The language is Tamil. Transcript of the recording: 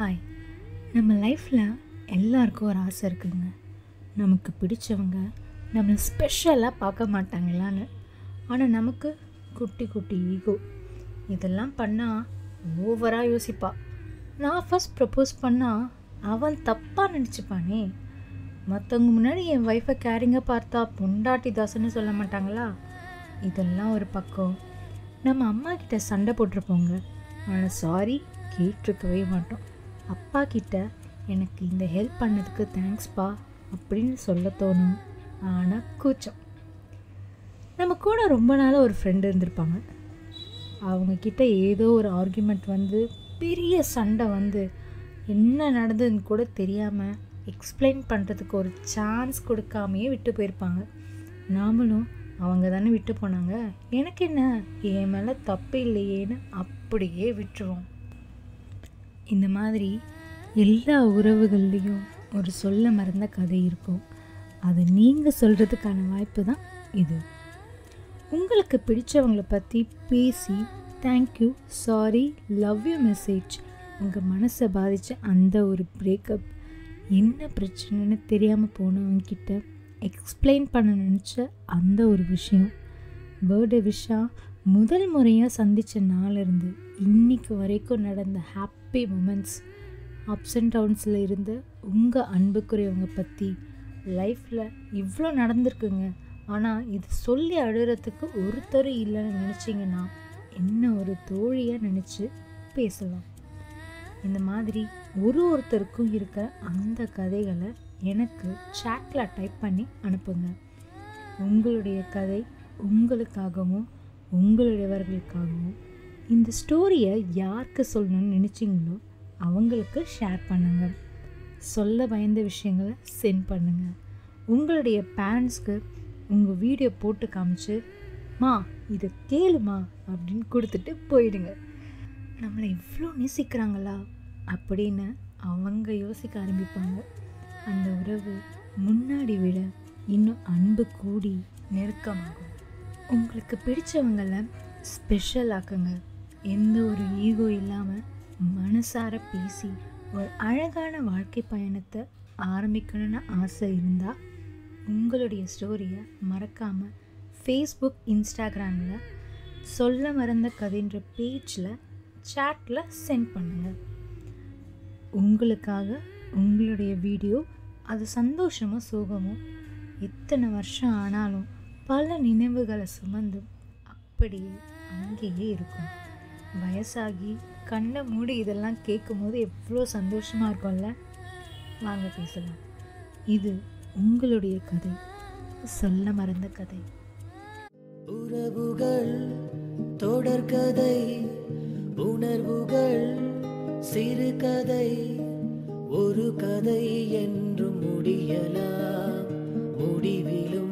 ஹாய் நம்ம லைஃப்பில் எல்லாருக்கும் ஒரு ஆசை இருக்குதுங்க. நமக்கு பிடிச்சவங்க நம்மளை ஸ்பெஷலாக பார்க்க மாட்டாங்களான்னு. ஆனால் நமக்கு குட்டி குட்டி ஈகோ இதெல்லாம் பண்ணால் ஓவராக யோசிப்பா. நான் ஃபஸ்ட் ப்ரப்போஸ் பண்ணால் அவன் தப்பாக நினச்சிப்பானே. மற்றவங்க முன்னாடி என் ஒய்ஃபை கேரிங்காக பார்த்தா பொண்டாட்டி தாசன்னு சொல்ல மாட்டாங்களா? இதெல்லாம் ஒரு பக்கம். நம்ம அம்மா கிட்ட சண்டை போட்டிருப்போங்க. ஆனால் சாரி கேட்டிருக்கவே மாட்டோம். அப்பா கிட்ட எனக்கு இந்த ஹெல்ப் பண்ணதுக்கு தேங்க்ஸ்ப்பா அப்படின்னு சொல்ல தோணும். ஆனால் கூச்சம். நம்ம கூட ரொம்ப நாளாக ஒரு ஃப்ரெண்டு இருந்திருப்பாங்க. அவங்கக்கிட்ட ஏதோ ஒரு ஆர்குமெண்ட் வந்து பெரிய சண்டை வந்து என்ன நடந்ததுன்னு கூட தெரியாமல் எக்ஸ்பிளைன் பண்ணுறதுக்கு ஒரு சான்ஸ் கொடுக்காமையே விட்டு போயிருப்பாங்க. நாமளும் அவங்க தானே விட்டு போனாங்க. எனக்கு என்ன? என் மேலே தப்பு இல்லையேன்னு அப்படியே விட்டுருவோம். இந்த மாதிரி எல்லா உறவுகள்லேயும் ஒரு சொல்ல மறந்த கதை இருக்கும். அது நீங்கள் சொல்கிறதுக்கான வாய்ப்பு தான் இது. உங்களுக்கு பிடிச்சவங்களை பற்றி பேசி thank you sorry love you message உங்கள் மனசை பாதித்த அந்த ஒரு பிரேக்கப் என்ன பிரச்சனைன்னு தெரியாமல் போனவங்கக்கிட்ட எக்ஸ்பிளைன் பண்ண நினச்ச அந்த ஒரு விஷயம். பேர்டே விஷா முதல் முறையாக சந்தித்த நாளிருந்து இன்னைக்கு வரைக்கும் நடந்த ஹாப்பி மூமெண்ட்ஸ் அப்ஸ் அண்ட் டவுன்ஸில் இருந்த உங்கள் அன்புக்குரியவங்க பற்றி லைஃப்பில் இவ்வளோ நடந்திருக்குங்க. ஆனால் இது சொல்லி அழுகிறதுக்கு ஒருத்தர் இல்லைன்னு நினச்சிங்கன்னா என்ன ஒரு தோழியாக நினச்சி பேசலாம். இந்த மாதிரி ஒரு ஒருத்தருக்கும் இருக்கிற அந்த கதைகளை எனக்கு சாட்டில் டைப் பண்ணி அனுப்புங்க. உங்களுடைய கதை உங்களுக்காகவும் உங்களுடையவர்களுக்காகவும் இந்த ஸ்டோரியை யாருக்கு சொல்லணும்னு நினச்சிங்களோ அவங்களுக்கு ஷேர் பண்ணுங்கள் சொல்ல பயந்த விஷயங்களை சென்ட் பண்ணுங்கள் உங்களுடைய பேரண்ட்ஸ்க்கு உங்கள் வீடியோ போட்டு காமிச்சு மா இதை கேளுமா? அப்படின்னு கொடுத்துட்டு போயிடுங்க. நம்மளை இவ்வளோ நேசிக்கிறாங்களா? அப்படின்னு அவங்க யோசிக்க ஆரம்பிப்பாங்க. அந்த உறவு முன்னாடி விட இன்னும் அன்பு கூடி நெருக்கமாகும். உங்களுக்கு பிடிச்சவங்கள ஸ்பெஷல் ஆக்குங்க. எந்த ஒரு ஈகோ இல்லாமல் மனசார பேசி ஒரு அழகான வாழ்க்கை பயணத்தை ஆரம்பிக்கணும்னு ஆசை இருந்தால் உங்களுடைய ஸ்டோரியை மறக்காமல் ஃபேஸ்புக் இன்ஸ்டாகிராமில் சொல்ல மறந்த கதைன்ற பேஜில் சாட்டில் சென்ட் பண்ணுங்கள் உங்களுக்காக உங்களுடைய வீடியோ அது சந்தோஷமோ சோகமோ எத்தனை வருஷம் ஆனாலும் பல நினைவுகளை சுமந்து அப்படியே அங்கேயே இருக்கும். வயசாகி கண்ணை மூடி இதெல்லாம் கேட்கும்போது எவ்வளோ சந்தோஷமாக இருக்கும்ல? வாங்க பேசலாம். இது உங்களுடைய கதை. சொல்ல மறந்த கதை. உறவுகள் தொடர்கதை உணர்வுகள் சிறுகதை ஒரு கதை என்றும் முடியலாம். முடிவிலும்